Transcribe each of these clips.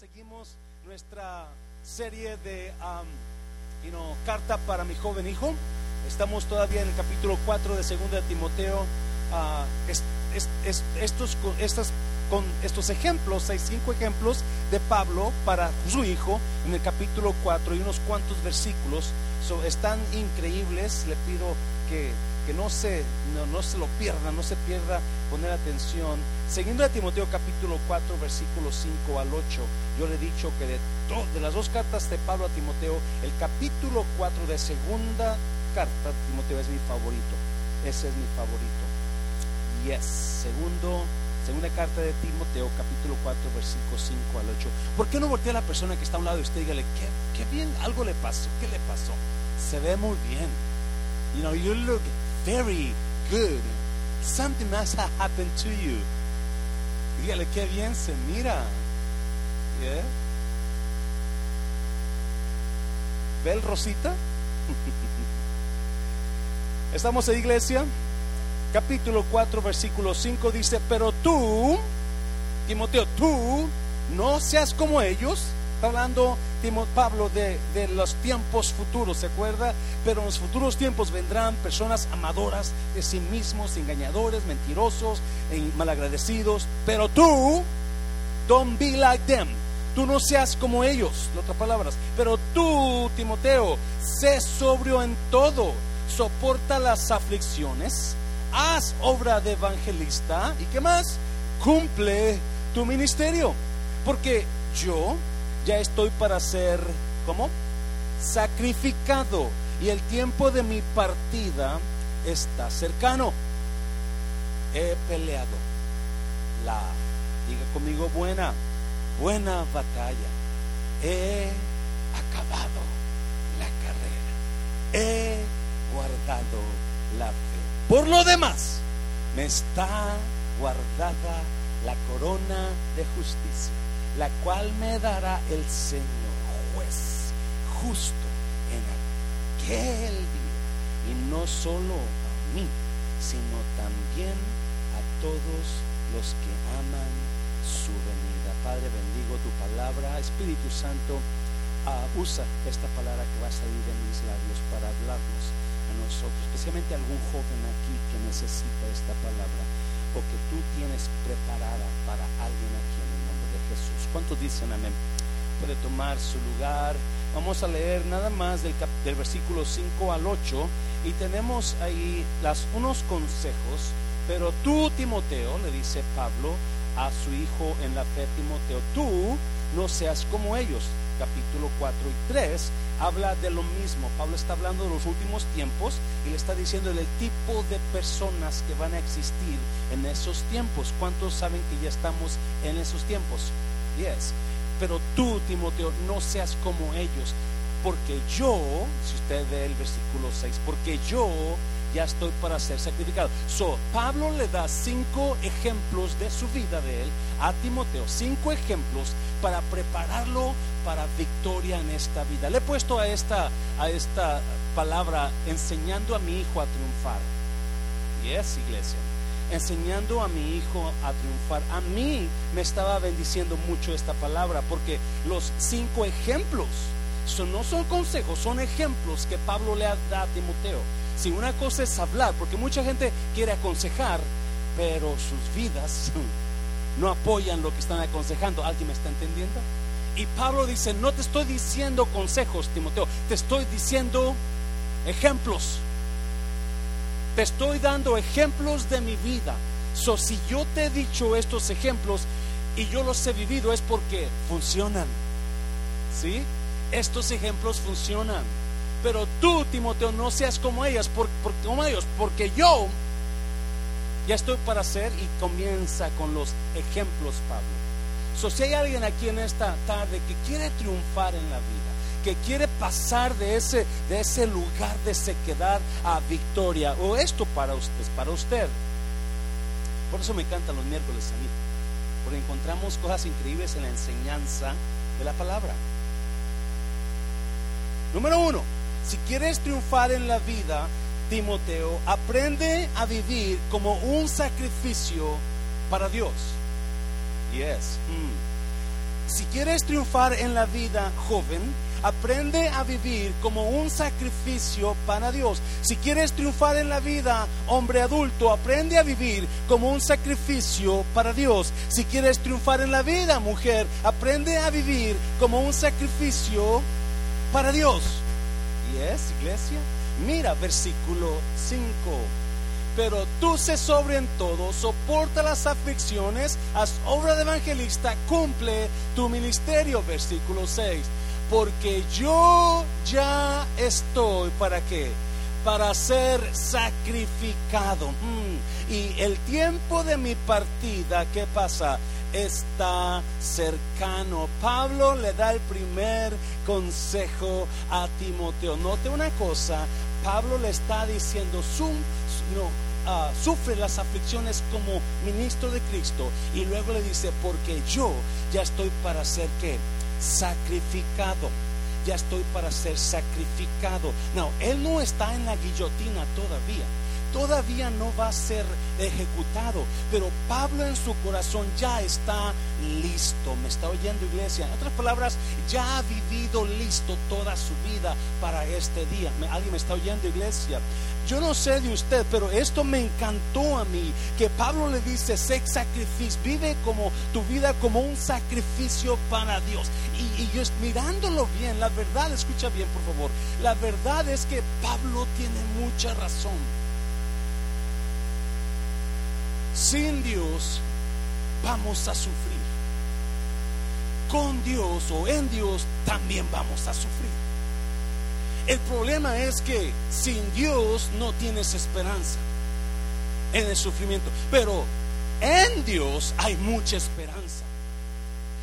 seguimos nuestra serie de um, you know, carta para mi joven hijo. Estamos todavía en el capítulo 4 de 2 de Timoteo. Uh, es, es, es, estos, estas, con estos ejemplos, hay cinco ejemplos de Pablo para su hijo en el capítulo 4 y unos cuantos versículos. So, están increíbles. Le pido que que no se, no, no, se lo pierda, no se pierda poner atención. Siguiendo de Timoteo capítulo 4, versículos 5 al 8, yo le he dicho que de, de las dos cartas de Pablo a Timoteo, el capítulo 4 de segunda carta Timoteo es mi favorito. Ese es mi favorito. Yes, segundo, segunda carta de Timoteo, capítulo 4, versículos 5 al 8. ¿Por qué no voltea a la persona que está a un lado de usted y dígale, ¿qué, qué bien, algo le pasó? ¿Qué le pasó? Se ve muy bien. You know, you look very good. Something must have happened to you. Dígale qué bien se mira. Yeah. ¿Ve el Rosita? Estamos en iglesia. Capítulo 4, versículo 5 dice, pero tú, Timoteo, tú no seas como ellos Está hablando Pablo de, de, los tiempos futuros, ¿se acuerda? Pero en los futuros tiempos vendrán personas amadoras de sí mismos, engañadores, mentirosos, malagradecidos. Pero tú, don't be like them. Tú no seas como ellos, en otras palabras. Pero tú, Timoteo, sé sobrio en todo. Soporta las aflicciones. Haz obra de evangelista. ¿Y qué más? Cumple tu ministerio. Porque yo ya estoy para ser, ¿cómo? Sacrificado. Y el tiempo de mi partida está cercano. He peleado la, diga conmigo, buena, buena batalla. He acabado la carrera. He guardado la fe. Por lo demás, me está guardada la corona de justicia la cual me dará el Señor juez justo en aquel día. Y no solo a mí, sino también a todos los que aman su venida. Padre, bendigo tu palabra. Espíritu Santo, uh, usa esta palabra que va a salir de mis labios para hablarnos a nosotros, especialmente a algún joven aquí que necesita esta palabra o que tú tienes preparada para alguien aquí Jesús. ¿Cuántos dicen amén? Puede tomar su lugar. Vamos a leer nada más del, del versículo 5 al 8 y tenemos ahí las, unos consejos. Pero tú, Timoteo, le dice Pablo a su hijo en la fe, Timoteo, tú no seas como ellos. Capítulo 4 y 3 habla de lo mismo. Pablo está hablando de los últimos tiempos y le está diciendo el tipo de personas que van a existir en esos tiempos. ¿Cuántos saben que ya estamos en esos tiempos? Yes. Pero tú, Timoteo, no seas como ellos, porque yo, si usted ve el versículo 6, porque yo ya estoy para ser sacrificado. So, Pablo le da cinco ejemplos de su vida de él a Timoteo, cinco ejemplos para prepararlo para victoria en esta vida. Le he puesto a esta, a esta palabra enseñando a mi hijo a triunfar. Yes, iglesia. Enseñando a mi hijo a triunfar. A mí me estaba bendiciendo mucho esta palabra porque los cinco ejemplos son, no son consejos, son ejemplos que Pablo le da a Timoteo. Si una cosa es hablar, porque mucha gente quiere aconsejar, pero sus vidas no apoyan lo que están aconsejando. ¿Alguien me está entendiendo? Y Pablo dice, no te estoy diciendo consejos, Timoteo, te estoy diciendo ejemplos. Te estoy dando ejemplos de mi vida. So, si yo te he dicho estos ejemplos y yo los he vivido es porque funcionan. ¿Sí? Estos ejemplos funcionan. Pero tú, Timoteo, no seas como ellas, como ellos, porque yo ya estoy para hacer y comienza con los ejemplos, Pablo. So, si hay alguien aquí en esta tarde que quiere triunfar en la vida, que quiere pasar de ese, de ese lugar de sequedad a victoria, o esto para usted, para usted. Por eso me encantan los miércoles a mí, porque encontramos cosas increíbles en la enseñanza de la palabra. Número uno, si quieres triunfar en la vida, Timoteo, aprende a vivir como un sacrificio para Dios. Yes. Mm. si quieres triunfar en la vida joven, aprende a vivir como un sacrificio para Dios. Si quieres triunfar en la vida, hombre adulto, aprende a vivir como un sacrificio para Dios. Si quieres triunfar en la vida, mujer, aprende a vivir como un sacrificio para Dios. ¿Y es, iglesia? Mira versículo 5 pero tú se sobre en todo, soporta las aflicciones, haz obra de evangelista, cumple tu ministerio, versículo 6 porque yo ya estoy para qué? Para ser sacrificado. Mm. Y el tiempo de mi partida, ¿qué pasa? Está cercano. Pablo le da el primer consejo a Timoteo. Note una cosa, Pablo le está diciendo, uh, sufre las aflicciones como ministro de Cristo. Y luego le dice, porque yo ya estoy para ser qué? sacrificado. Ya estoy para ser sacrificado. No, él no está en la guillotina todavía todavía no va a ser ejecutado, pero Pablo en su corazón ya está listo. ¿Me está oyendo iglesia? En otras palabras, ya ha vivido listo toda su vida para este día. ¿Alguien me está oyendo iglesia? Yo no sé de usted, pero esto me encantó a mí, que Pablo le dice, sé sacrificio, vive como tu vida como un sacrificio para Dios. Y, y yo mirándolo bien, la verdad, escucha bien por favor, la verdad es que Pablo tiene mucha razón. Sin Dios vamos a sufrir. Con Dios o en Dios también vamos a sufrir. El problema es que sin Dios no tienes esperanza en el sufrimiento. Pero en Dios hay mucha esperanza.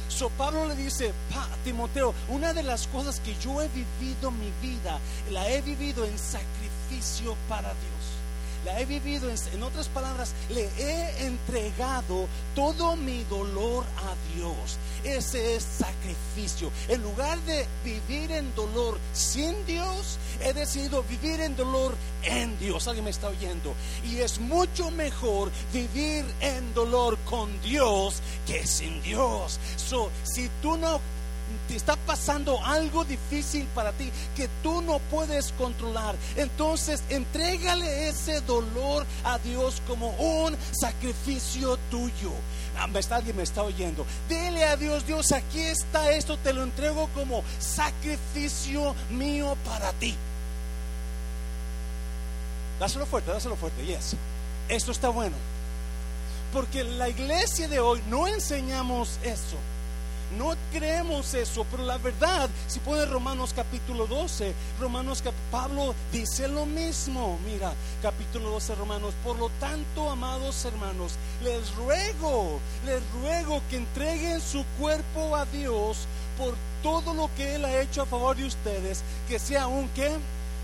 So Pablo le dice, a Timoteo, una de las cosas que yo he vivido mi vida, la he vivido en sacrificio para Dios la he vivido, en, otras palabras, le he entregado todo mi dolor a Dios. Ese es sacrificio. En lugar de vivir en dolor sin Dios, he decidido vivir en dolor en Dios. Alguien me está oyendo. Y es mucho mejor vivir en dolor con Dios que sin Dios. So, si tú no está pasando algo difícil para ti que tú no puedes controlar, entonces entrégale ese dolor a Dios como un sacrificio tuyo. Ah, alguien me está oyendo. Dile a Dios, Dios, aquí está esto, te lo entrego como sacrificio mío para ti. Dáselo fuerte, dáselo fuerte, yes. Esto está bueno. Porque la iglesia de hoy no enseñamos eso. No creemos eso, pero la verdad, si pone Romanos capítulo 12, Romanos Pablo dice lo mismo. Mira, capítulo 12 Romanos, por lo tanto, amados hermanos, les ruego, les ruego que entreguen su cuerpo a Dios por todo lo que él ha hecho a favor de ustedes, que sea un qué?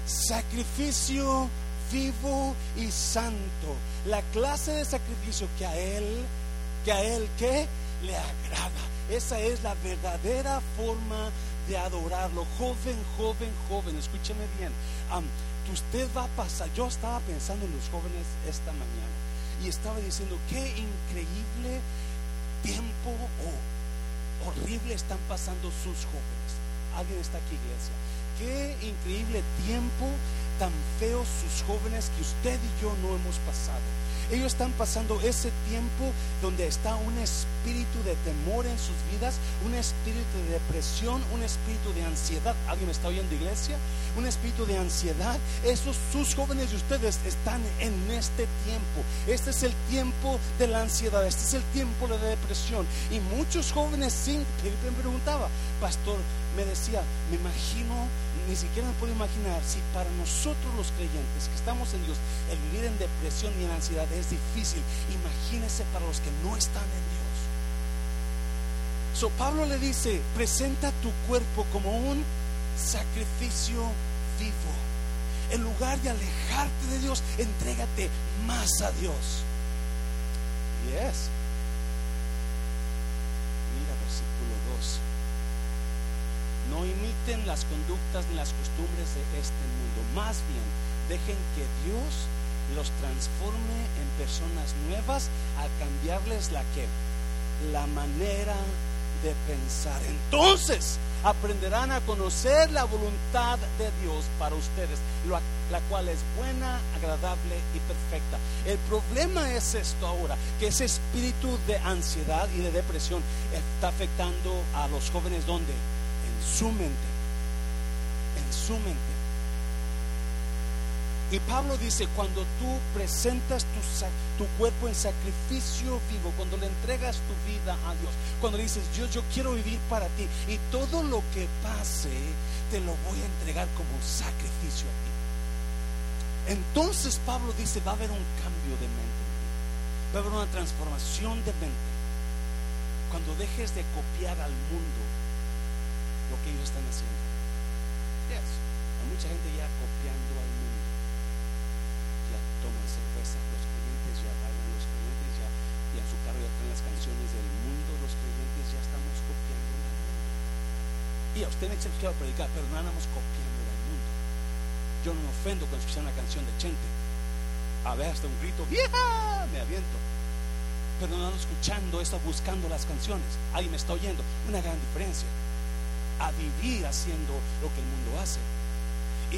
Sacrificio vivo y santo. La clase de sacrificio que a él, que a él que le agrada. Esa es la verdadera forma de adorarlo. Joven, joven, joven, escúcheme bien. usted va a pasar, yo estaba pensando en los jóvenes esta mañana y estaba diciendo, qué increíble tiempo o horrible están pasando sus jóvenes. Alguien está aquí, iglesia. Qué increíble tiempo tan feo sus jóvenes que usted y yo no hemos pasado. Ellos están pasando ese tiempo donde está un espíritu de temor en sus vidas, un espíritu de depresión, un espíritu de ansiedad. ¿Alguien me está oyendo, iglesia? Un espíritu de ansiedad. Esos, sus jóvenes y ustedes están en este tiempo. Este es el tiempo de la ansiedad, este es el tiempo de la depresión. Y muchos jóvenes, sin, me preguntaba, pastor, me decía, me imagino ni siquiera me puedo imaginar si para nosotros los creyentes que estamos en Dios, el vivir en depresión y en ansiedad es difícil. Imagínese para los que no están en Dios. So Pablo le dice, presenta tu cuerpo como un sacrificio vivo. En lugar de alejarte de Dios, entrégate más a Dios. Y es No imiten las conductas ni las costumbres de este mundo. Más bien, dejen que Dios los transforme en personas nuevas al cambiarles la que la manera de pensar. Entonces aprenderán a conocer la voluntad de Dios para ustedes, la cual es buena, agradable y perfecta. El problema es esto ahora, que ese espíritu de ansiedad y de depresión está afectando a los jóvenes donde? Su mente, en su mente. Y Pablo dice, cuando tú presentas tu, cuerpo en sacrificio vivo, cuando le entregas tu vida a Dios, cuando le dices, Dios, yo quiero vivir para ti y todo lo que pase, te lo voy a entregar como sacrificio a ti. Entonces Pablo dice, va a haber un cambio de mente, va a haber una transformación de mente. Cuando dejes de copiar al mundo lo que ellos están haciendo. Yes. Hay mucha gente ya copiando al mundo toman cerveza, los creyentes ya bailan, los creyentes ya, y en su carro ya traen las canciones del mundo, los creyentes ya estamos copiando al mundo. Y a usted me dice quiero predicar, pero no andamos copiando al mundo. Yo no me ofendo cuando escucho una canción de Chente. A ver, hasta un grito, ¡vieja! Me aviento. Pero no ando escuchando, está buscando las canciones. Alguien me está oyendo. Una gran diferencia. A vivir haciendo lo que el mundo hace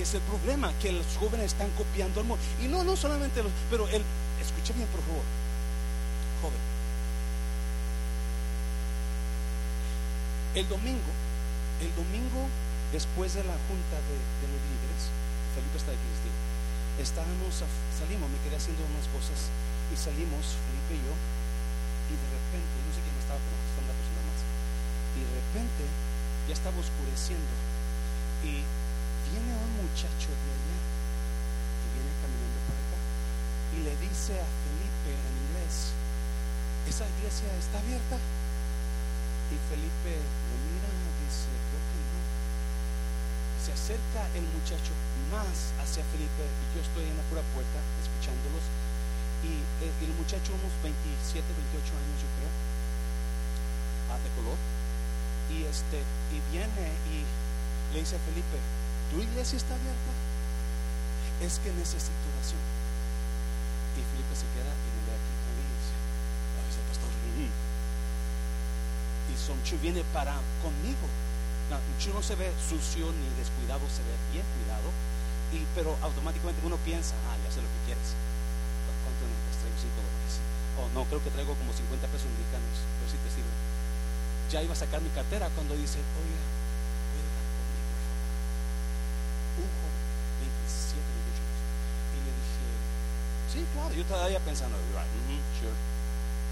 es el problema, que los jóvenes están copiando el mundo. Y no, no solamente los, pero el, escuche bien por favor, joven. El domingo, el domingo después de la junta de, los líderes, Felipe está aquí, estábamos, salimos, me quedé haciendo unas cosas y salimos, Felipe y yo, y de repente, no sé quién estaba, pero una persona más, y de repente ya estaba oscureciendo y viene un muchacho de allá que viene caminando para acá y le dice a Felipe en inglés, ¿esa iglesia está abierta? Y Felipe lo mira y dice, creo que no. Se acerca el muchacho más hacia Felipe y yo estoy en la pura puerta escuchándolos. Y el, el muchacho, unos 27, 28 años yo creo, ah, de color. Y, este, y viene y le dice a Felipe, ¿Tu iglesia está abierta? Es que necesito oración. Y Felipe se queda y aquí también y dice, pastor. Y Sonchu viene para conmigo. No, no se ve sucio ni descuidado, se ve bien cuidado. Y, pero automáticamente uno piensa, ah, ya sé lo que quieres. ¿Cuánto necesitas? Traigo 5 dólares. Oh, no, creo que traigo como 50 pesos americanos, pero si te sirve. Ya iba a sacar mi cartera cuando dice, oye, un joven, 27, 28 años. Y le dije, sí, claro, yo todavía pensando, right, mm sure.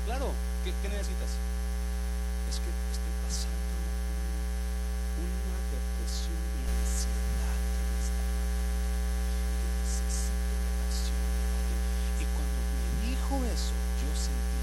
Claro, ¿qué, ¿qué, necesitas? Es que estoy pasando una depresión y ansiedad está Yo necesito oración Y cuando me dijo eso, yo sentí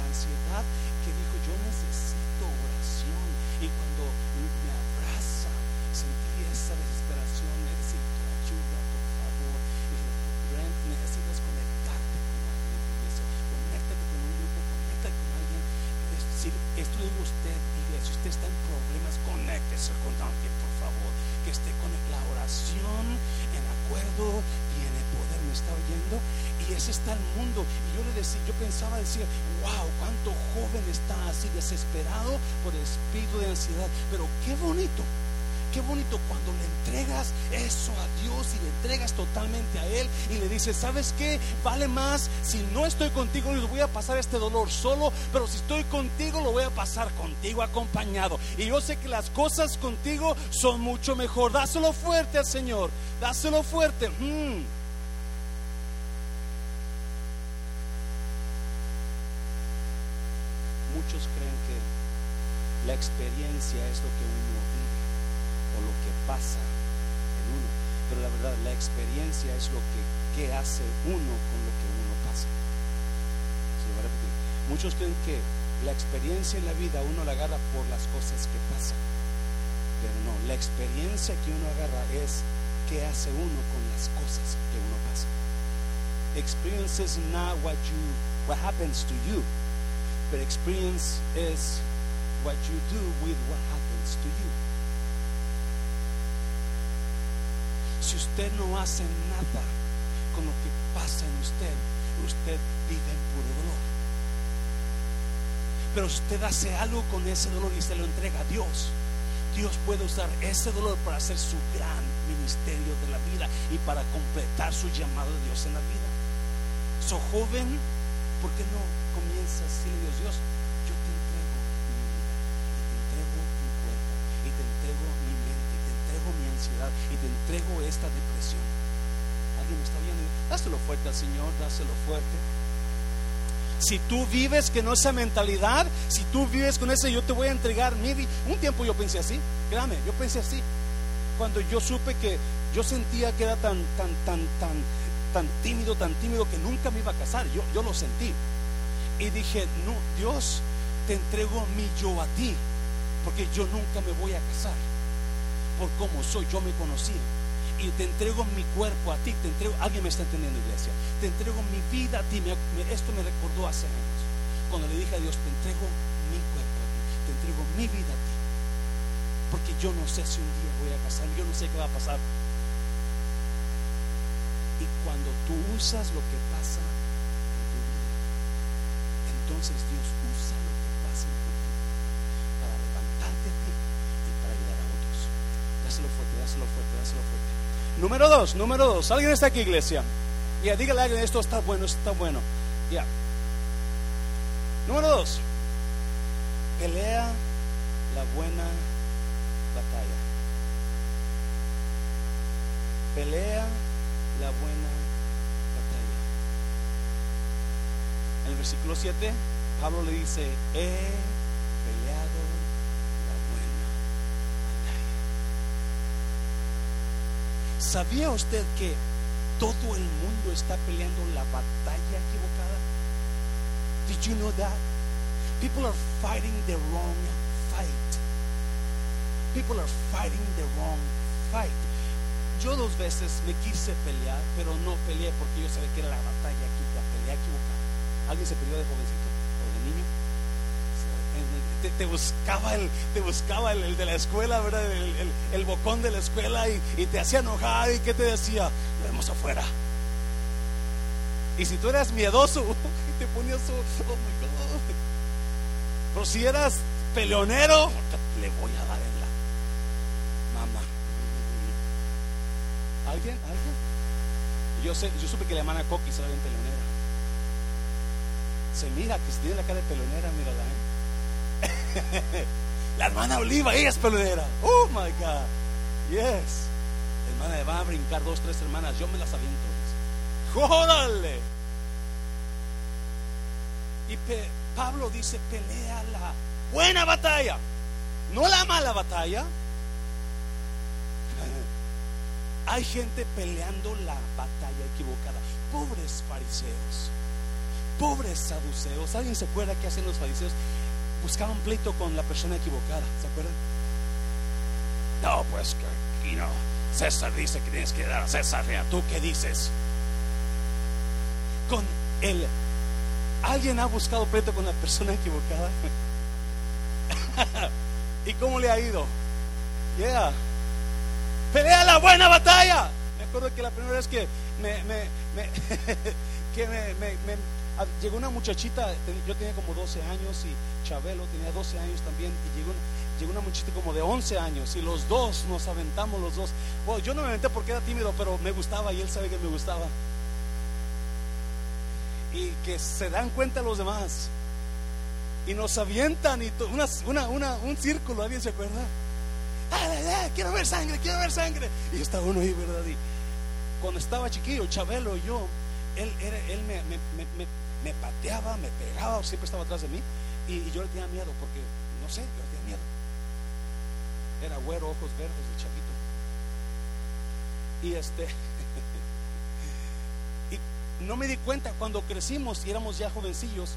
ansiedad que dijo, yo necesito el mundo. Y yo le decía, yo pensaba decir, wow, cuánto joven está así desesperado por el espíritu de ansiedad. Pero qué bonito qué bonito cuando le entregas eso a Dios y le entregas totalmente a Él y le dices, ¿sabes qué? Vale más si no estoy contigo, y voy a pasar este dolor solo, pero si estoy contigo, lo voy a pasar contigo acompañado. Y yo sé que las cosas contigo son mucho mejor. Dáselo fuerte al Señor, dáselo fuerte. Hmm. Muchos creen que la experiencia es lo que uno vive o lo que pasa en uno. Pero la verdad, la experiencia es lo que, hace uno con lo que uno pasa. Muchos creen que la experiencia en la vida uno la agarra por las cosas que pasan. Pero no, la experiencia que uno agarra es qué hace uno con las cosas que uno pasa. Experience is not what you what happens to you, but experience is what you do with what happens to you. Si usted no hace nada con lo que pasa en usted, usted vive en puro dolor. Pero si usted hace algo con ese dolor y se lo entrega a Dios, Dios puede usar ese dolor para hacer su gran ministerio de la vida y para completar su llamado de Dios en la vida. So joven, ¿por qué no comienza a Dios, Dios, yo te entrego mi vida, y te entrego mi cuerpo, y te entrego mi mente, y te entrego mi y te entrego esta depresión? ¿Alguien me está viendo? Dáselo fuerte al Señor, dáselo fuerte. Si tú vives con esa mentalidad, si tú vives con ese, yo te voy a entregar mi. Un tiempo yo pensé así, créame, yo pensé así. Cuando yo supe que yo sentía que era tan, tan, tan, tan, tan tímido, tan tímido que nunca me iba a casar, yo, yo lo sentí. Y dije, no, Dios, te entrego mi yo a ti, porque yo nunca me voy a casar. Por cómo soy, yo me conocí. Y te entrego mi cuerpo a ti, te entrego, alguien me está entendiendo iglesia, te entrego mi vida a ti, esto me recordó hace años, cuando le dije a Dios, te entrego mi cuerpo a ti, te entrego mi vida a ti, porque yo no sé si un día voy a casar, yo no sé qué va a pasar. Y cuando tú usas lo que pasa en tu vida, entonces Dios usa lo que pasa en tu vida para levantarte a ti y para ayudar a otros. Dáselo fuerte, dáselo fuerte, dáselo fuerte. Número dos, número dos. ¿Alguien está aquí, iglesia? Ya, dígale a alguien, esto está bueno, esto está bueno. Ya. Número dos. Pelea la buena batalla. Pelea la buena batalla. En el versículo 7, Pablo le dice, peleado ¿Sabía usted que todo el mundo está peleando la batalla equivocada? Did you know that? People are fighting the wrong fight. People are fighting the wrong fight. Yo dos veces me quise pelear, pero no peleé porque yo sabía que era la batalla, la pelea equivocada. ¿Alguien se peleó de jovencito? Te, buscaba el, te buscaba el, de la escuela, ¿verdad? El, bocón de la escuela y, te hacía enojar y que te decía, lo vemos afuera. Y si tú eras miedoso, te ponías, oh my God. Pero si eras peleonero, le voy a dar en la mamá. ¿Alguien? ¿Alguien? Yo, sé, yo supe que la hermana Coqui se bien peleonera. Se mira que si tiene la cara de peleonera, mírala, ¿eh? la hermana Oliva, ella es peludera. Oh my God. Yes. La hermana va a brincar dos, tres hermanas. Yo me las aviento. ¡Jórale! Y Pablo dice: pelea la buena batalla, no la mala batalla. Hay gente peleando la batalla equivocada. Pobres fariseos, pobres saduceos. ¿Alguien se acuerda qué hacen los fariseos? Buscaban pleito con la persona equivocada, ¿se acuerdan? No, pues que, no, César dice que tienes que dar a César, ¿tú qué dices? Con él, ¿alguien ha buscado pleito con la persona equivocada? ¿Y cómo le ha ido? Yeah. Pelea la buena batalla. Me acuerdo que la primera vez que me, me, me que me, me llegó una muchachita, yo tenía como 12 años y Chabelo tenía 12 años también, y llegó, llegó una muchachita como de 11 años y los dos nos aventamos los dos. Yo no me aventé porque era tímido, pero me gustaba y él sabe que me gustaba. Y que se dan cuenta los demás. Y nos avientan y una, una, un círculo, ¿alguien se acuerda? ¡Dale, quiero ver sangre, quiero ver sangre! Y está uno ahí, ¿verdad? Y cuando estaba chiquillo, Chabelo y yo, él, era, él me, me, me, me, pateaba, me pegaba, siempre estaba atrás de mí. Y, yo le tenía miedo porque, no sé, yo le tenía miedo. Era güero, ojos verdes, el chavito. Y este. y no me di cuenta cuando crecimos y éramos ya jovencillos.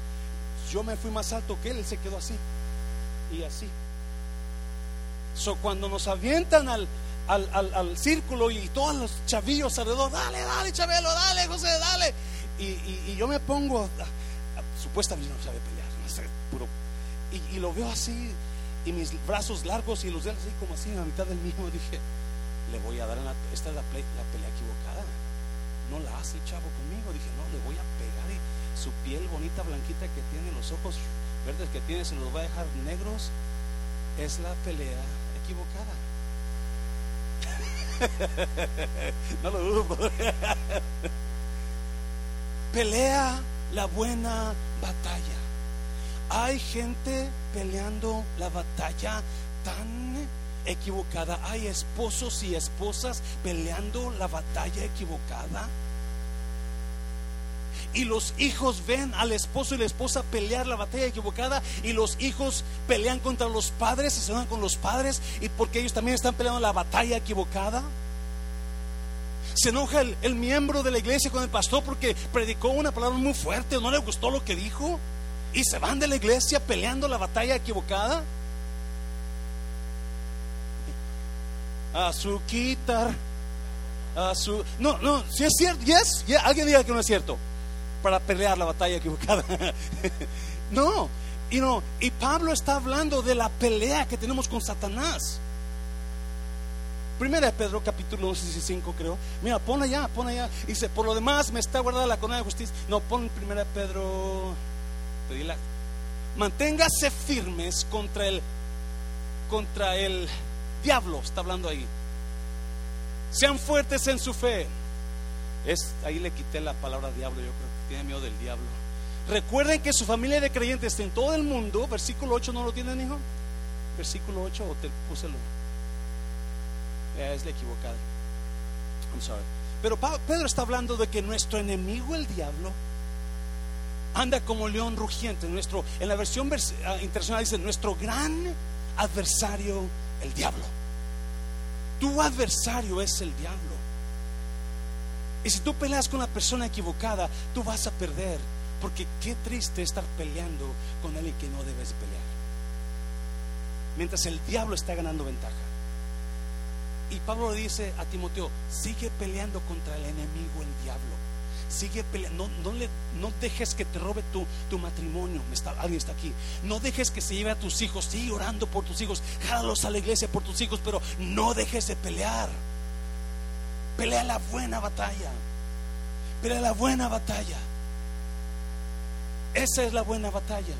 Yo me fui más alto que él, él se quedó así. Y así. So, cuando nos avientan al, al, al, círculo y todos los chavillos alrededor, dale, dale, Chabelo, dale, José, dale. Y, y, yo me pongo, supuestamente no sabe pelear, no sé, puro. Y, y, lo veo así, y mis brazos largos y los de él así como así en la mitad del mismo. Dije, le voy a dar, esta es la, la pelea equivocada. No la hace el chavo conmigo. Dije, no, le voy a pegar. Y su piel bonita, blanquita que tiene, los ojos verdes que tiene, se los va a dejar negros. Es la pelea equivocada. no lo dudo. Pelea la buena batalla. Hay gente peleando la batalla tan equivocada. Hay esposos y esposas peleando la batalla equivocada. Y los hijos ven al esposo y la esposa pelear la batalla equivocada. Y los hijos pelean contra los padres, se enojan con los padres. Y porque ellos también están peleando la batalla equivocada. Se enoja el, el miembro de la iglesia con el pastor porque predicó una palabra muy fuerte. No le gustó lo que dijo. Y se van de la iglesia peleando la batalla equivocada. A su quitar. A su. No, no, si es cierto. Yes, alguien diga que no es cierto para pelear la batalla equivocada. no, y no, y Pablo está hablando de la pelea que tenemos con Satanás. Primera de Pedro, capítulo 5, creo. Mira, pon allá, pon allá. Dice, por lo demás me está guardada la corona de justicia. No, pon primera de Pedro. Manténgase firmes contra el contra el diablo, está hablando ahí. Sean fuertes en su fe. Es, ahí le quité la palabra diablo, yo creo tiene miedo del diablo. Recuerden que su familia de creyentes en todo el mundo, versículo 8, ¿no lo tienen, hijo? Versículo 8, o te puse lo. es la equivocada. I'm sorry. Pero Pedro está hablando de que nuestro enemigo, el diablo, anda como león rugiente. Nuestro, en la versión ah, internacional dice: nuestro gran adversario, el diablo. Tu adversario es el diablo. Y si tú peleas con la persona equivocada, tú vas a perder. Porque qué triste estar peleando con alguien que no debes pelear. Mientras el diablo está ganando ventaja. Y Pablo le dice a Timoteo, sigue peleando contra el enemigo, el diablo. Sigue peleando, no, dejes que te robe tu, matrimonio. Alguien está aquí. No dejes que se lleve a tus hijos. Sigue orando por tus hijos. Jálalos a la iglesia por tus hijos, pero no dejes de pelear. Pelea la buena batalla. Pelea la buena batalla. Esa es la buena batalla.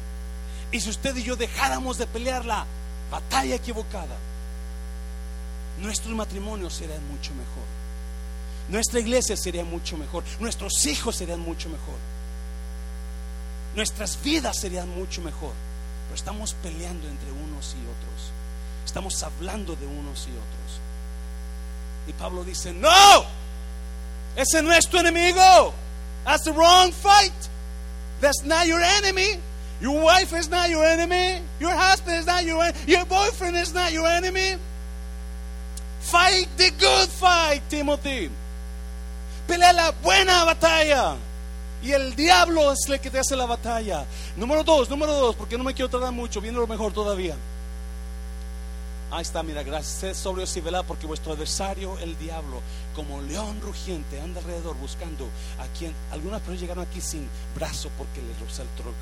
Y si usted y yo dejáramos de pelear la batalla equivocada, nuestros matrimonios serían mucho mejor. Nuestra iglesia sería mucho mejor. Nuestros hijos serían mucho mejor. Nuestras vidas serían mucho mejor. Pero estamos peleando entre unos y otros. Estamos hablando de unos y otros. Y Pablo dice, no, ese no es tu enemigo. That's the wrong fight. That's not your enemy. Your wife is not your enemy. Your husband is not your enemy. Your boyfriend is not your enemy. Fight the good fight, Timothy. Pelea la buena batalla. Y el diablo es el que te hace la batalla. Número dos, número dos, porque no me quiero tardar mucho, viene lo mejor todavía. Ahí está, mira, gracias. Sed sobrios y velad porque vuestro adversario, el diablo, como león rugiente, anda alrededor buscando a quien. Algunas personas llegaron aquí sin brazo porque le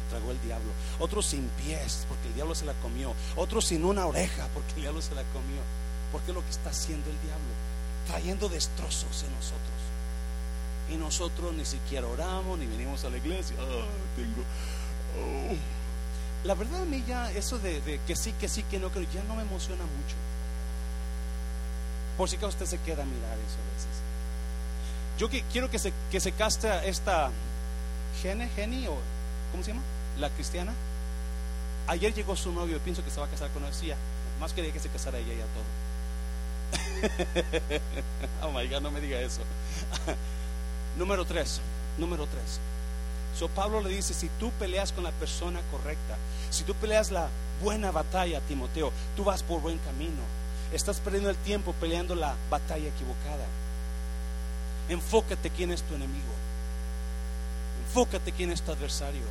tragó el diablo. Otros sin pies porque el diablo se la comió. Otros sin una oreja porque el diablo se la comió. Porque es lo que está haciendo el diablo, trayendo destrozos en nosotros. Y nosotros ni siquiera oramos ni venimos a la iglesia. Ah, tengo. Oh. La verdad a mí ya eso de, de que sí, que sí, que no creo, ya no me emociona mucho. Por si que usted se queda a mirar eso a veces. Yo que, quiero que se, que se caste esta Gene, Geni o ¿cómo se llama? La cristiana. Ayer llegó su novio, pienso que se va a casar con ella. Más quería que se casara ella ya todo. oh my God, no me diga eso. número tres, número tres. So Pablo le dice, si tú peleas con la persona correcta, si tú peleas la buena batalla, Timoteo, tú vas por buen camino. Estás perdiendo el tiempo peleando la batalla equivocada. Enfócate quién es tu enemigo. Enfócate quién es tu adversario.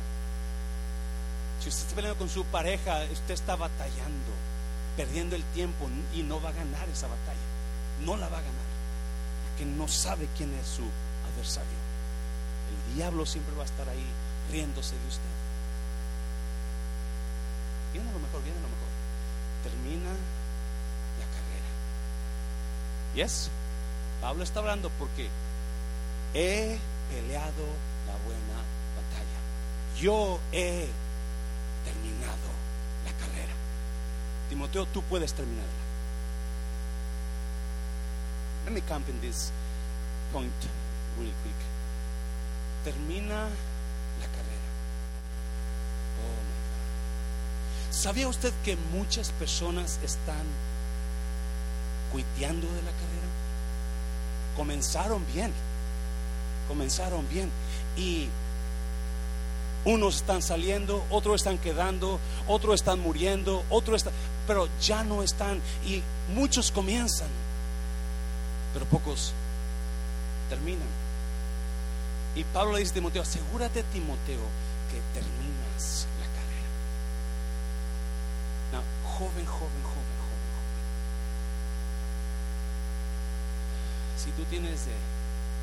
Si usted está peleando con su pareja, usted está batallando, perdiendo el tiempo y no va a ganar esa batalla. No la va a ganar, porque no sabe quién es su adversario. El diablo siempre va a estar ahí riéndose de usted. Viene lo mejor, viene lo mejor. Termina la carrera. ¿Yes? Pablo está hablando porque he peleado la buena batalla. Yo he terminado la carrera. Timoteo, tú puedes terminarla. Let me camp in this point really quick. Termina la carrera. Oh my God. ¿Sabía usted que muchas personas están cuiteando de la carrera? Comenzaron bien comenzaron bien y unos están saliendo, otros están quedando, otros están muriendo, otros están, pero ya no están y muchos comienzan, pero pocos terminan. Y Pablo le dice a Timoteo, asegúrate Timoteo que terminas la carrera. No, joven, joven, joven, joven, joven. Si tú tienes de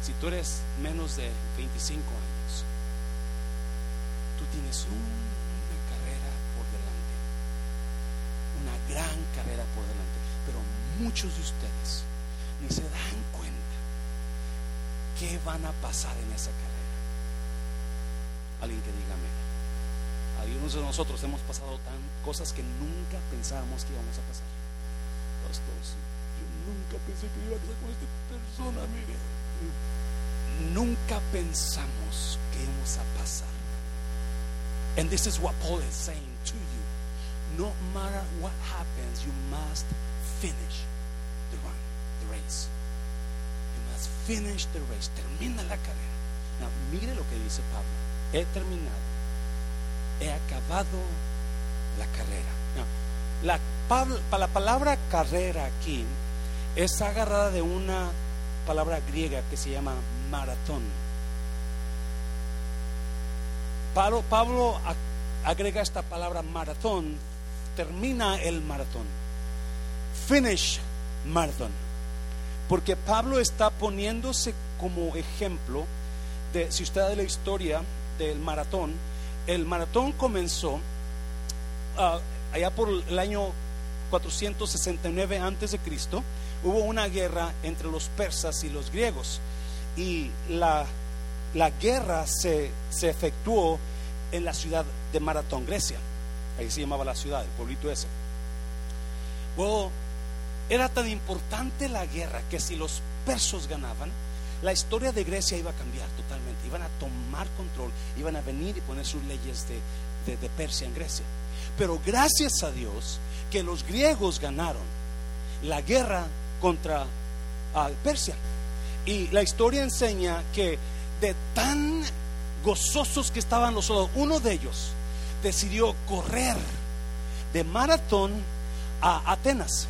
si tú eres menos de 25 años, tú tienes una carrera por delante, una gran carrera por delante, pero muchos de ustedes ni se dan cuenta qué van a pasar en esa carrera. Alguien que diga amén. Algunos de nosotros hemos pasado tan cosas que nunca pensábamos que íbamos a pasar. Pastor, yo nunca pensé que iba a pasar con esta persona, mire nunca pensamos que íbamos a pasar. And this is what Paul is saying to you. No matter what happens, you must finish the run, the race. Finish the race. Termina la carrera. Mire lo que dice Pablo. He terminado. He acabado la carrera. La, la palabra carrera aquí es agarrada de una palabra griega que se llama maratón. Pablo, Pablo agrega esta palabra maratón, termina el maratón. Finish marathon. Porque Pablo está poniéndose como ejemplo de, si usted da la historia del maratón, el maratón comenzó ah, allá por el año 469 antes de Cristo hubo una guerra entre los persas y los griegos. Y la, la guerra se, se efectuó en la ciudad de Maratón, Grecia. Ahí se llamaba la ciudad, el pueblito ese. Bueno, era tan importante la guerra que si los persos ganaban, la historia de Grecia iba a cambiar totalmente. Iban a tomar control, iban a venir y poner sus leyes de, de Persia en Grecia. Pero gracias a Dios que los griegos ganaron, la guerra contra Persia. Y la historia enseña que de tan gozosos que estaban los soldados, uno de ellos decidió correr de maratón a Atenas,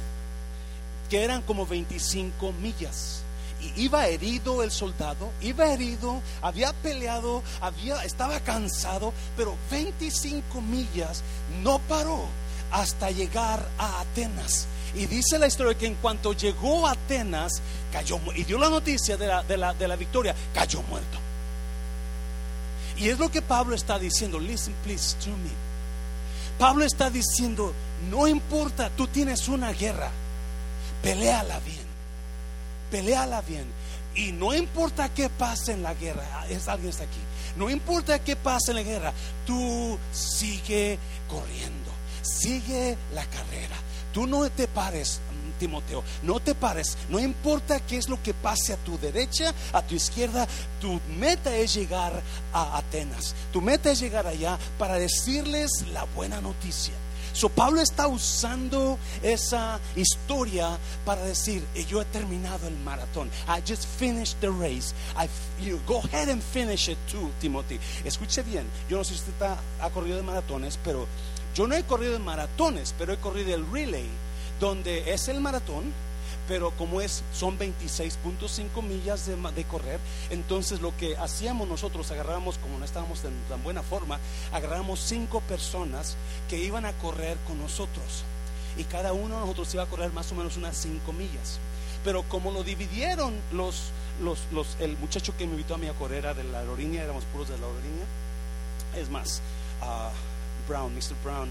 que eran como 25 millas. Y iba herido el soldado, iba herido, había peleado, había, estaba cansado, pero 25 millas no paró hasta llegar a Atenas. Y dice la historia que en cuanto llegó a Atenas, cayó y dio la noticia de la, de la, de la victoria, cayó muerto. Y es lo que Pablo está diciendo. Listen, please, to me. Pablo está diciendo: No importa, tú tienes una guerra, peleala bien, peleala bien. Y no importa qué pase en la guerra, es alguien está aquí. No importa qué pase en la guerra, tú sigue corriendo, sigue la carrera. Tú no te pares, Timoteo, no te pares, no importa qué es lo que pase a tu derecha, a tu izquierda, tu meta es llegar a Atenas, tu meta es llegar allá para decirles la buena noticia. So Pablo está usando esa historia para decir, yo he terminado el maratón. I just finished the race. I, you go ahead and finish it too, Timothy. Escuche bien, yo no sé si usted ha corrido de maratones, pero yo no he corrido de maratones, pero he corrido el relay, donde es el maratón pero como es, son 26.5 millas de, correr, entonces lo que hacíamos nosotros, agarrábamos, como no estábamos en tan buena forma, agarramos cinco personas que iban a correr con nosotros. Y cada uno de nosotros iba a correr más o menos unas 5 millas. Pero como lo dividieron los, los, los, el muchacho que me invitó a mí a correr era de la aerolínea, éramos puros de la aerolínea. Es más, uh, Brown, Mr. Brown,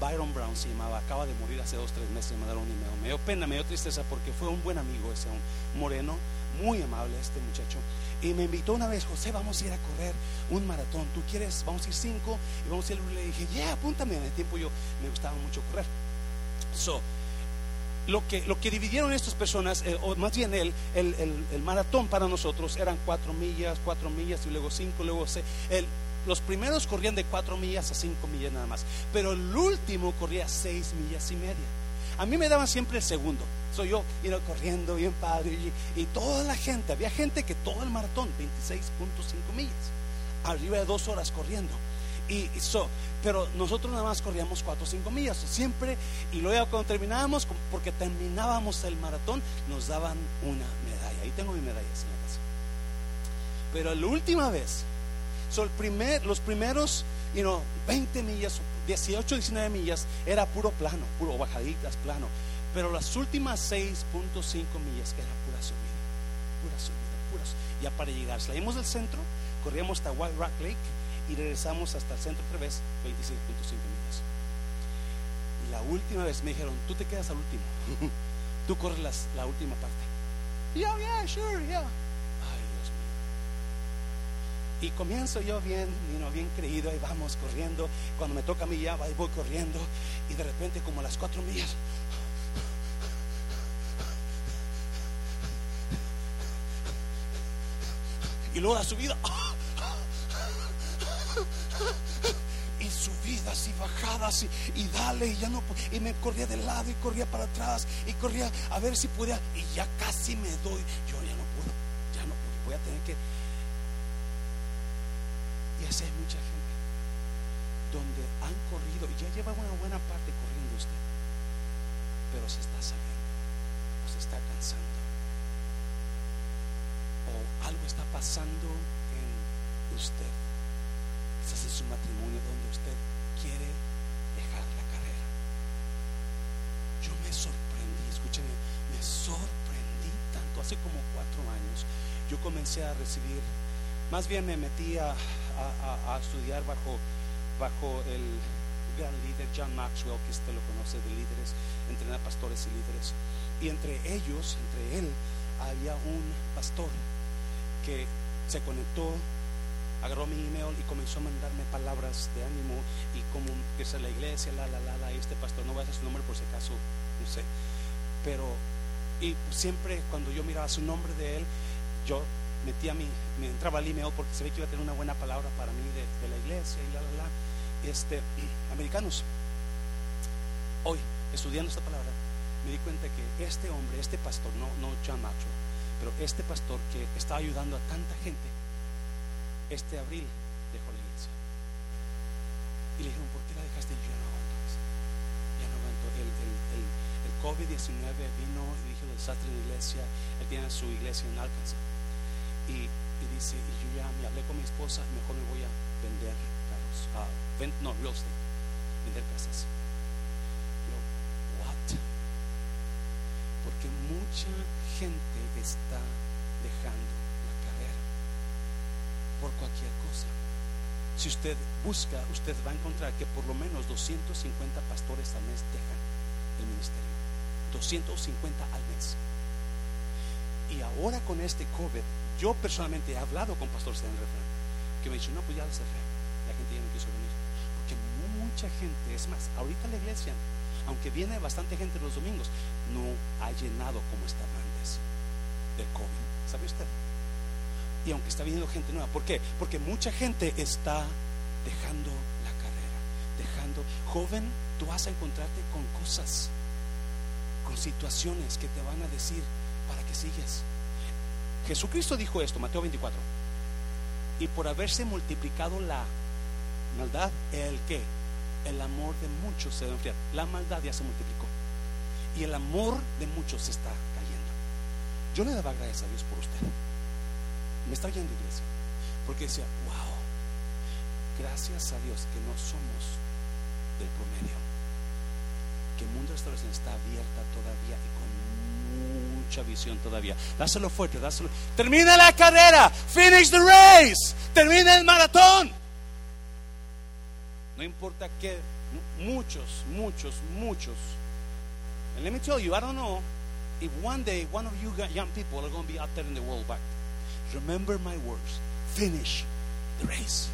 Byron Brown se llamaba, acaba de morir hace dos, tres meses, me un email. Me dio pena, me dio tristeza porque fue un buen amigo ese, un moreno, muy amable este muchacho. Y me invitó una vez, José, vamos a ir a correr un maratón. ¿Tú quieres? Vamos a ir cinco y vamos a ir. Le dije, yeah, apúntame. En el tiempo yo me gustaba mucho correr. So, lo que, lo que dividieron estas personas, eh, o más bien el, el, el, maratón para nosotros eran cuatro millas, cuatro millas y luego cinco, luego seis. El, los primeros corrían de cuatro millas a cinco millas nada más, pero el último corría seis millas y media. A mí me daban siempre el segundo. Soy yo, iba corriendo bien padre. Y, toda la gente, había gente que todo el maratón, 26.5 millas, arriba de dos horas corriendo. Y, pero nosotros nada más corríamos cuatro o cinco millas, siempre. Y luego cuando terminábamos, porque terminábamos el maratón, nos daban una medalla. Ahí tengo mi medalla casa. Pero la última vez So, el primer, los primeros you know, 20 millas, 18, 19 millas era puro plano, puro bajaditas, plano. Pero las últimas 6.5 millas era pura subida, pura subida, pura subida. Ya para llegar, salimos del centro, corríamos hasta White Rock Lake y regresamos hasta el centro otra vez, 26.5 millas. Y la última vez me dijeron, tú te quedas al último, tú corres la última parte. Yeah, yeah, sure, yeah. Y comienzo yo bien, bien creído, y vamos corriendo. Cuando me toca a mí ya voy corriendo. Y de repente como a las cuatro millas. Y luego la subida. Y subidas y bajadas y, dale y ya no y me corría de lado y corría para atrás y corría a ver si podía y ya casi me doy yo ya no puedo ya no puedo voy a tener que y así hay mucha gente donde han corrido y ya lleva una buena parte corriendo usted, pero se está saliendo o se está cansando o algo está pasando en usted. Quizás es su matrimonio donde usted quiere dejar la carrera. Yo me sorprendí, escúcheme, me sorprendí tanto. Hace como cuatro años yo comencé a recibir, más bien me metí a, estudiar bajo, bajo el gran líder John Maxwell, que usted lo conoce de líderes, entrena pastores y líderes. Y entre ellos, entre él, había un pastor que se conectó, agarró mi email y comenzó a mandarme palabras de ánimo y como que es la iglesia, la, la, la, la, este pastor, no voy a hacer su nombre por si acaso, no sé. Pero, y siempre cuando yo miraba su nombre de él, yo metía mi, me entraba al email porque se ve que iba a tener una buena palabra para mí de, la iglesia y la, la, la. Este, americanos, hoy, estudiando esta palabra, me di cuenta que este hombre, este pastor, no, no John Maxwell, pero este pastor que está ayudando a tanta gente, este abril dejó la iglesia. Y le dijeron, ¿por qué la dejaste? Y yo no aguanto Ya no aguanto. El, el, el, el COVID-19 vino y dijo el desastre de la iglesia. Él tiene su iglesia en Arkansas y, dice, y yo ya me hablé con mi esposa, mejor me voy a vender carros, uh, no, real estate, vender casas. Yo, what? Porque mucha gente está dejando la carrera por cualquier cosa. Si usted busca, usted va a encontrar que por lo menos 250 pastores al mes dejan el ministerio. 250 al mes. Y ahora con este COVID, yo personalmente he hablado con Pastor Stan Refrán, que me dicho, no, pues ya le cerré. La gente ya no quiso venir. Porque mucha gente, es más, ahorita la iglesia, aunque viene bastante gente los domingos, no ha llenado como estaba antes del COVID. ¿Sabe usted? Y aunque está viniendo gente nueva, ¿por qué? Porque mucha gente está dejando la carrera, dejando, joven, tú vas a encontrarte con cosas, con situaciones que te van a decir para que sigas. Jesucristo dijo esto, Mateo 24, y por haberse multiplicado la maldad, el que, el amor de muchos se va a enfriar. La maldad ya se multiplicó y el amor de muchos se está cayendo. Yo le daba gracias a Dios por usted. Me está oyendo, iglesia, porque decía, wow, gracias a Dios que no somos del promedio, que el mundo de restauración está abierta todavía y con mucha visión todavía. Dáselo fuerte, dáselo. Termina la carrera, finish the race, termina el maratón. No importa que muchos, muchos, muchos. And let me tell you, I don't know if one day one of you young people are going to be out there in the world back. Remember my words. Finish the race.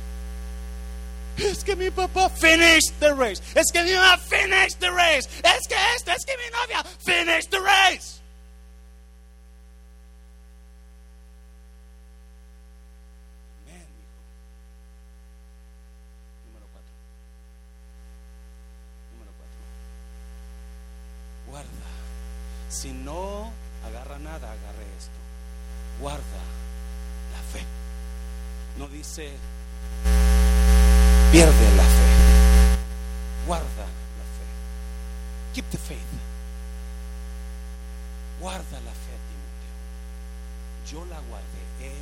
Es que mi papá finish the race. Es que mi mamá finish the race. Es que esto, es que mi novia finish the race. Amén, hijo. Número cuatro. Número cuatro. Guarda. Si no agarra nada, agarre esto. Guarda la fe. No dice pierde la fe. Guarda la fe. Keep the faith. Guarda la fe, Timoteo. Yo la guardé. He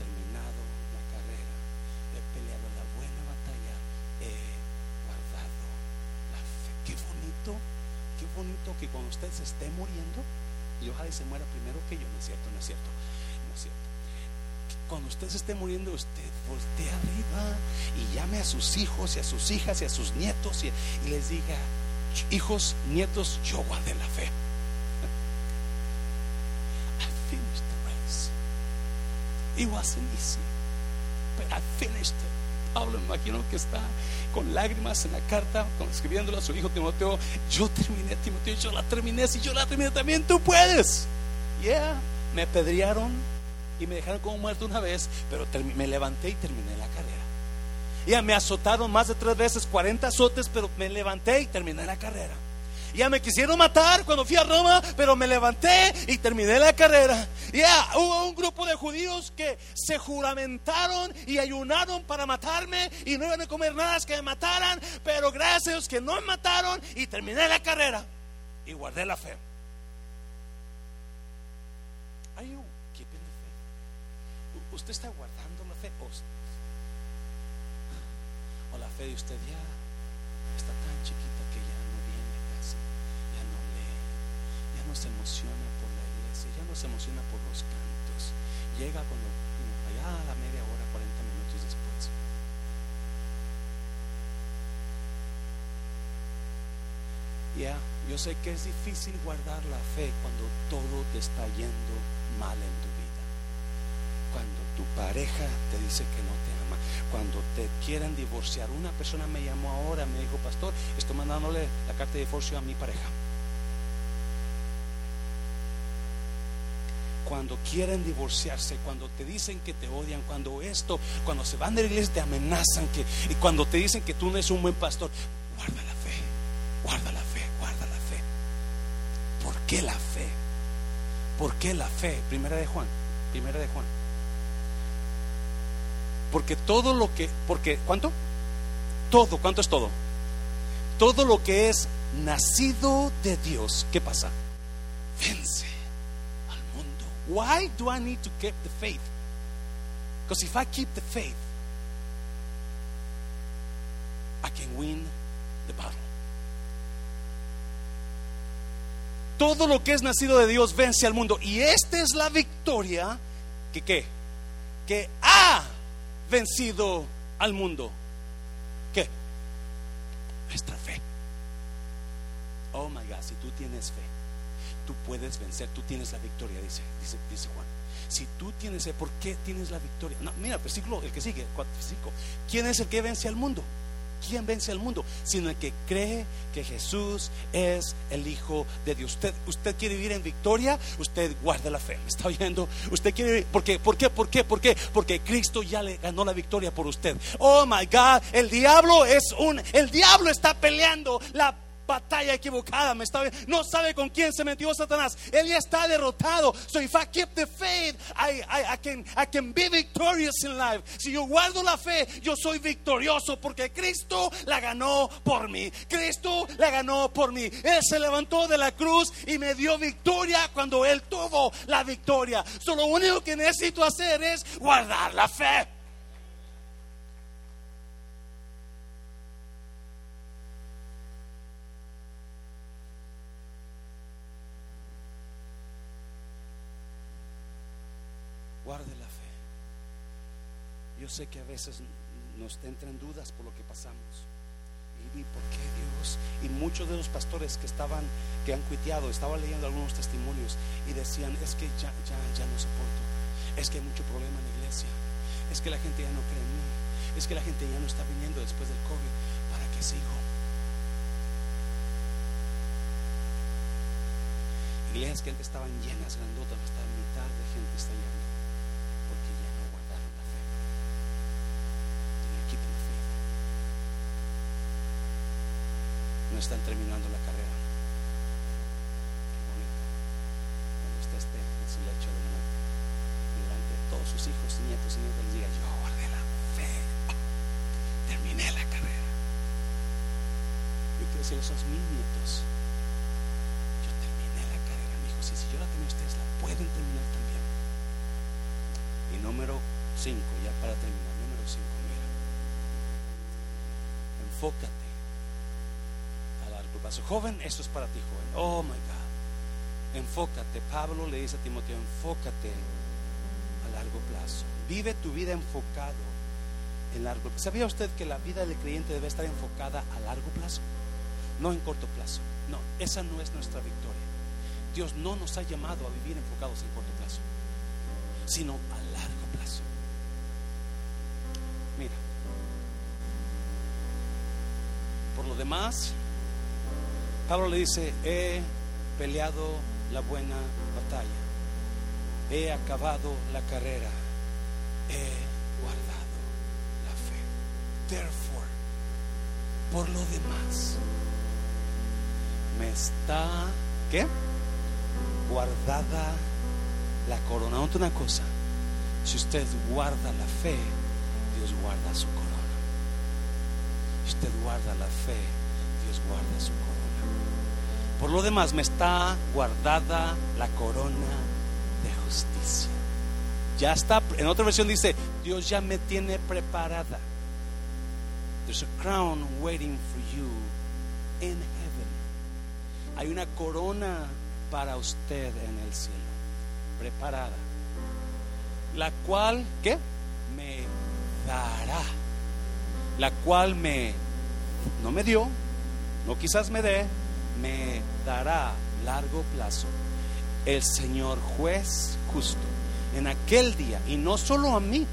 terminado la carrera. He peleado la buena batalla. He guardado la fe. Qué bonito. Qué bonito que cuando usted se esté muriendo, y ojalá se muera primero que yo. No es cierto, no es cierto. No es cierto cuando usted se esté muriendo, usted voltee arriba y llame a sus hijos y a sus hijas y a sus nietos y, les diga, hijos, nietos, yo guardé la fe. I finished the race. It wasn't easy, but I finished it. Pablo imagino que está con lágrimas en la carta, con, escribiéndolo a su hijo Timoteo. Yo terminé, Timoteo, yo la terminé. Si yo la terminé, también tú puedes. Yeah, me apedrearon, y me dejaron como muerto una vez, pero me levanté y terminé la carrera. Ya me azotaron más de tres veces, 40 azotes, pero me levanté y terminé la carrera. Ya me quisieron matar cuando fui a Roma, pero me levanté y terminé la carrera. Ya hubo un grupo de judíos que se juramentaron y ayunaron para matarme y no iban a comer nada que me mataran, pero gracias a Dios que no me mataron y terminé la carrera y guardé la fe. Are you keeping the faith? ¿Usted está guardando la fe? ¿O, o la fe de usted ya está tan chiquita que ya no viene casi, ya no lee, ya no se emociona por la iglesia, ya no se emociona por los cantos. Llega cuando allá a la media hora, 40 minutos después. Ya, yo sé que es difícil guardar la fe cuando todo te está yendo mal en tu vida. Cuando tu pareja te dice que no te ama, cuando te quieren divorciar. Una persona me llamó ahora, me dijo, pastor, estoy mandándole la carta de divorcio a mi pareja. Cuando quieren divorciarse, cuando te dicen que te odian, cuando esto, cuando se van de la iglesia te amenazan, que, y cuando te dicen que tú no eres un buen pastor, guarda la fe, guarda la fe, guarda la fe. ¿Por qué la fe? ¿Por qué la fe? Primera de Juan, primera de Juan. Porque todo lo que, porque, ¿cuánto? Todo, ¿cuánto es todo? Todo lo que es nacido de Dios, ¿qué pasa? Vence. Why do I need to keep the faith? Because if I keep the faith, I can win the battle. Todo lo que es nacido de Dios vence al mundo. Y esta es la victoria que qué? Que ha vencido al mundo. ¿Qué? Nuestra fe. Oh my God, si tú tienes fe, tú puedes vencer, tú tienes la victoria, dice, dice, dice Juan. Si tú tienes, ¿por qué tienes la victoria? No, mira, versículo, el que sigue, 4, 5. ¿Quién es el que vence al mundo? ¿Quién vence al mundo? Sino el que cree que Jesús es el Hijo de Dios. Usted, usted quiere vivir en victoria, usted guarda la fe. ¿Me está oyendo? Usted quiere ¿por qué? ¿Por qué? ¿Por qué? ¿Por qué? Porque Cristo ya le ganó la victoria por usted. Oh my God, el diablo es un el diablo está peleando la batalla equivocada. Me está, no sabe con quién se metió Satanás. Él ya está derrotado. So if I keep the faith, I, I, I, can, I can be victorious in life. Si yo guardo la fe, yo soy victorioso porque Cristo la ganó por mí. Cristo la ganó por mí. Él se levantó de la cruz y me dio victoria cuando Él tuvo la victoria. So lo único que necesito hacer es guardar la fe. guarde la fe. Yo sé que a veces nos entran dudas por lo que pasamos. Y, por qué Dios. Y muchos de los pastores que estaban, que han cuiteado, estaban leyendo algunos testimonios y decían, es que ya, ya, ya no soporto. Es que hay mucho problema en la iglesia. Es que la gente ya no cree en mí. Es que la gente ya no está viniendo después del COVID. ¿Para qué sigo? Iglesias que antes estaban llenas, grandotas, hasta mitad de gente está llegando. No están terminando la carrera. Qué bonito. Cuando usted esté en su lecho de muerte, delante de todos sus hijos, nietos y nietos, les diga, yo guardé la fe, terminé la carrera. Yo quiero decirles a mis nietos, yo terminé la carrera, mi hijo. Si, si yo la tengo, ustedes la pueden terminar también. Y número 5, ya para terminar, número 5, mira. Enfócate Joven, esto es para ti, joven. Oh my God. Enfócate. Pablo le dice a Timoteo, enfócate a largo plazo. Vive tu vida enfocado en largo plazo. ¿Sabía usted que la vida del creyente debe estar enfocada a largo plazo? No en corto plazo. No, esa no es nuestra victoria. Dios no nos ha llamado a vivir enfocados en corto plazo, sino a largo plazo. Mira, por lo demás, Pablo le dice, he peleado la buena batalla, he acabado la carrera, he guardado la fe. Therefore, por lo demás, me está, ¿qué? Guardada la corona. Nota una cosa, si usted guarda la fe, Dios guarda su corona. Si usted guarda la fe, Dios guarda su corona. Por lo demás, me está guardada la corona de justicia. Ya está, en otra versión dice, Dios ya me tiene preparada. There's a crown waiting for you in heaven. Hay una corona para usted en el cielo, preparada. La cual, ¿qué? Me dará. La cual me, no me dio, no quizás me dé, me dará largo plazo el Señor juez justo en aquel día, y no solo a mí,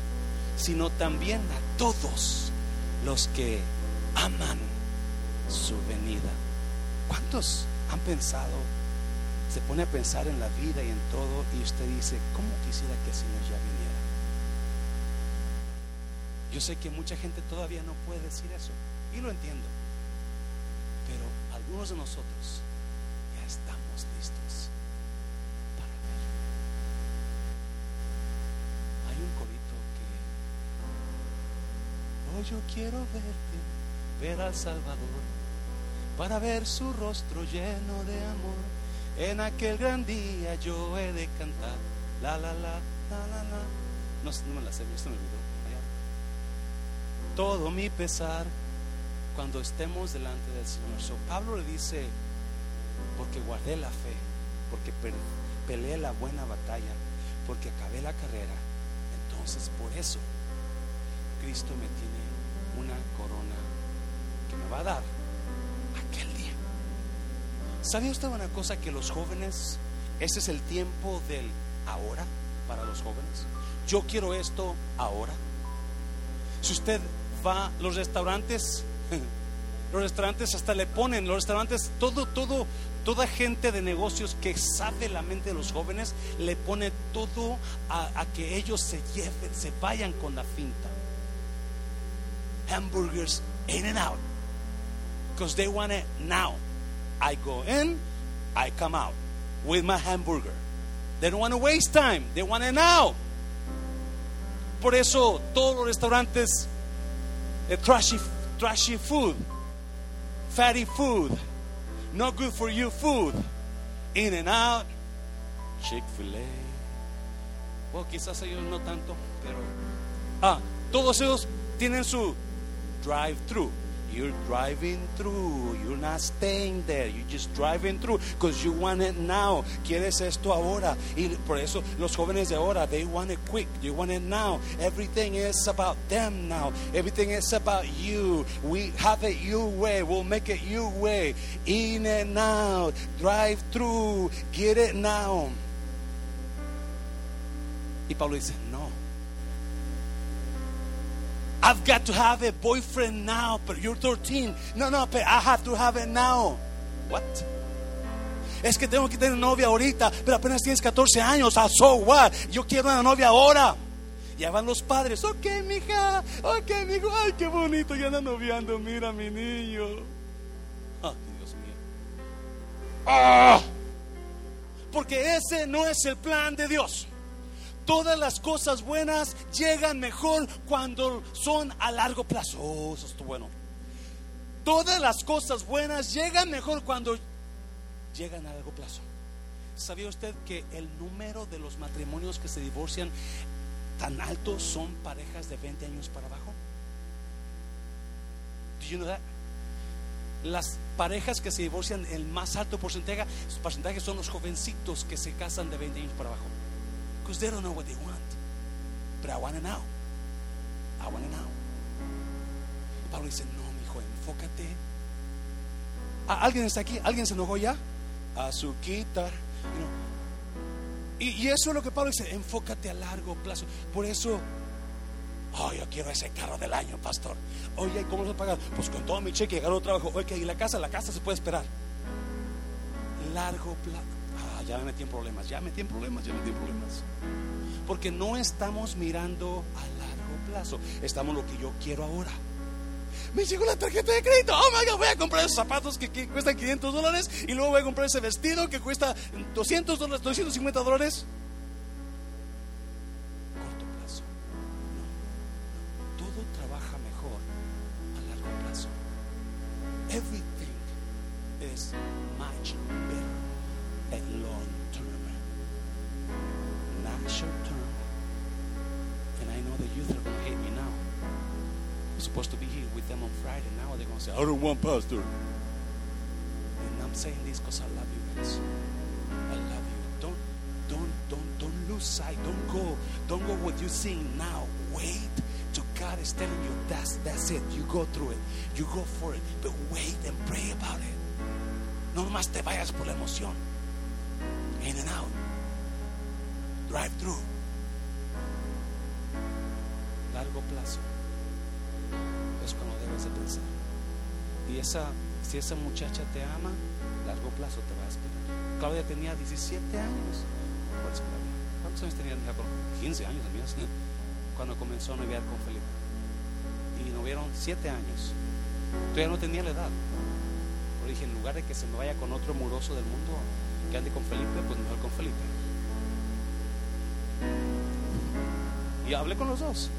sino también a todos los que aman su venida. ¿Cuántos han pensado, se pone a pensar en la vida y en todo, y usted dice, ¿cómo quisiera que el Señor ya viniera? Yo sé que mucha gente todavía no puede decir eso, y lo entiendo algunos de nosotros ya estamos listos para ver. Hay un corito que, hoy yo quiero verte, ver al Salvador, para ver su rostro lleno de amor. En aquel gran día yo he de cantar, la la la, la la la. No, no me la sé, esto me olvidó. Todo mi pesar cuando estemos delante del Señor. So, Pablo le dice, porque guardé la fe, porque peleé la buena batalla, porque acabé la carrera, entonces por eso Cristo me tiene una corona que me va a dar aquel día. ¿Sabía usted una cosa que los jóvenes, ese es el tiempo del ahora para los jóvenes? Yo quiero esto ahora. Si usted va a los restaurantes, los restaurantes hasta le ponen, los restaurantes, todo, todo, toda gente de negocios que sabe la mente de los jóvenes, le pone todo a, que ellos se lleven, se vayan con la finta. Hamburgers in and out. Because they want it now. I go in, I come out with my hamburger. They don't want to waste time, they want it now. Por eso todos los restaurantes de trashy, trashy food, fatty food, not good for you food, in and out, Chick-fil-A. Bueno, quizás ellos no tanto, pero ah, todos ellos tienen su drive-through. You're driving through. You're not staying there. You're just driving through because you want it now. Quieres esto ahora. Y por eso los jóvenes de ahora, they want it quick. You want it now. Everything is about them now. Everything is about you. We have it your way. We'll make it your way. In and out. Drive through. Get it now. Y Pablo dice, no. I've got to have a boyfriend now, but you're 13. No, no, but I have to have it now. What? Es que tengo que tener novia ahorita, pero apenas tienes 14 años. Ah, so what? Yo quiero una novia ahora. Ya van los padres. Ok, mija. Ok, mijo. Ay, qué bonito. Ya anda noviando. Mira, mi niño. Ay, Dios mío. Ah. Porque ese no es el plan de Dios. Todas las cosas buenas llegan mejor cuando son a largo plazo. Oh, eso está bueno. Todas las cosas buenas llegan mejor cuando llegan a largo plazo. ¿Sabía usted que el número de los matrimonios que se divorcian tan altos son parejas de 20 años para abajo? Do you know that? Las parejas que se divorcian, el más alto porcentaje, porcentaje son los jovencitos que se casan de 20 años para abajo. Because they don't know what they want. But I want it now. I want it now. Y Pablo dice, no, mi hijo, enfócate. ¿Ah, ¿Alguien está aquí? ¿Alguien se enojó ya? Azuquita. You know. y, eso es lo que Pablo dice, enfócate a largo plazo. Por eso, oh, yo quiero ese carro del año, pastor. Oye, ¿cómo lo pagar? Pues con todo mi cheque, agarro trabajo. Oye, ¿y la casa? La casa se puede esperar. Largo plazo. Ah, ya me metí en problemas, ya me metí en problemas, ya me metí en problemas. Porque no estamos mirando a largo plazo, estamos lo que yo quiero ahora. Me llegó la tarjeta de crédito. Oh my God, voy a comprar esos zapatos que, que cuestan 500 dólares y luego voy a comprar ese vestido que cuesta 200 dólares, 250 dólares. And I'm saying this because I love you guys. I love you. Don't, don't, don't, don't lose sight. Don't go, don't go what you're seeing now. Wait till God is telling you that's that's it. You go through it. You go for it. But wait and pray about it. No nomás te vayas por la emoción. In and out. Drive through. Largo plazo. Es cuando debes de pensar. Y esa, si esa muchacha te ama, largo plazo te va a esperar. Claudia tenía 17 años. ¿Cuántos años tenía? Hija? 15 años, amigos. Cuando comenzó a noviar con Felipe. Y novieron 7 años. Todavía no tenía la edad. Pero dije, en lugar de que se me vaya con otro muroso del mundo que ande con Felipe, pues mejor con Felipe. Y hablé con los dos.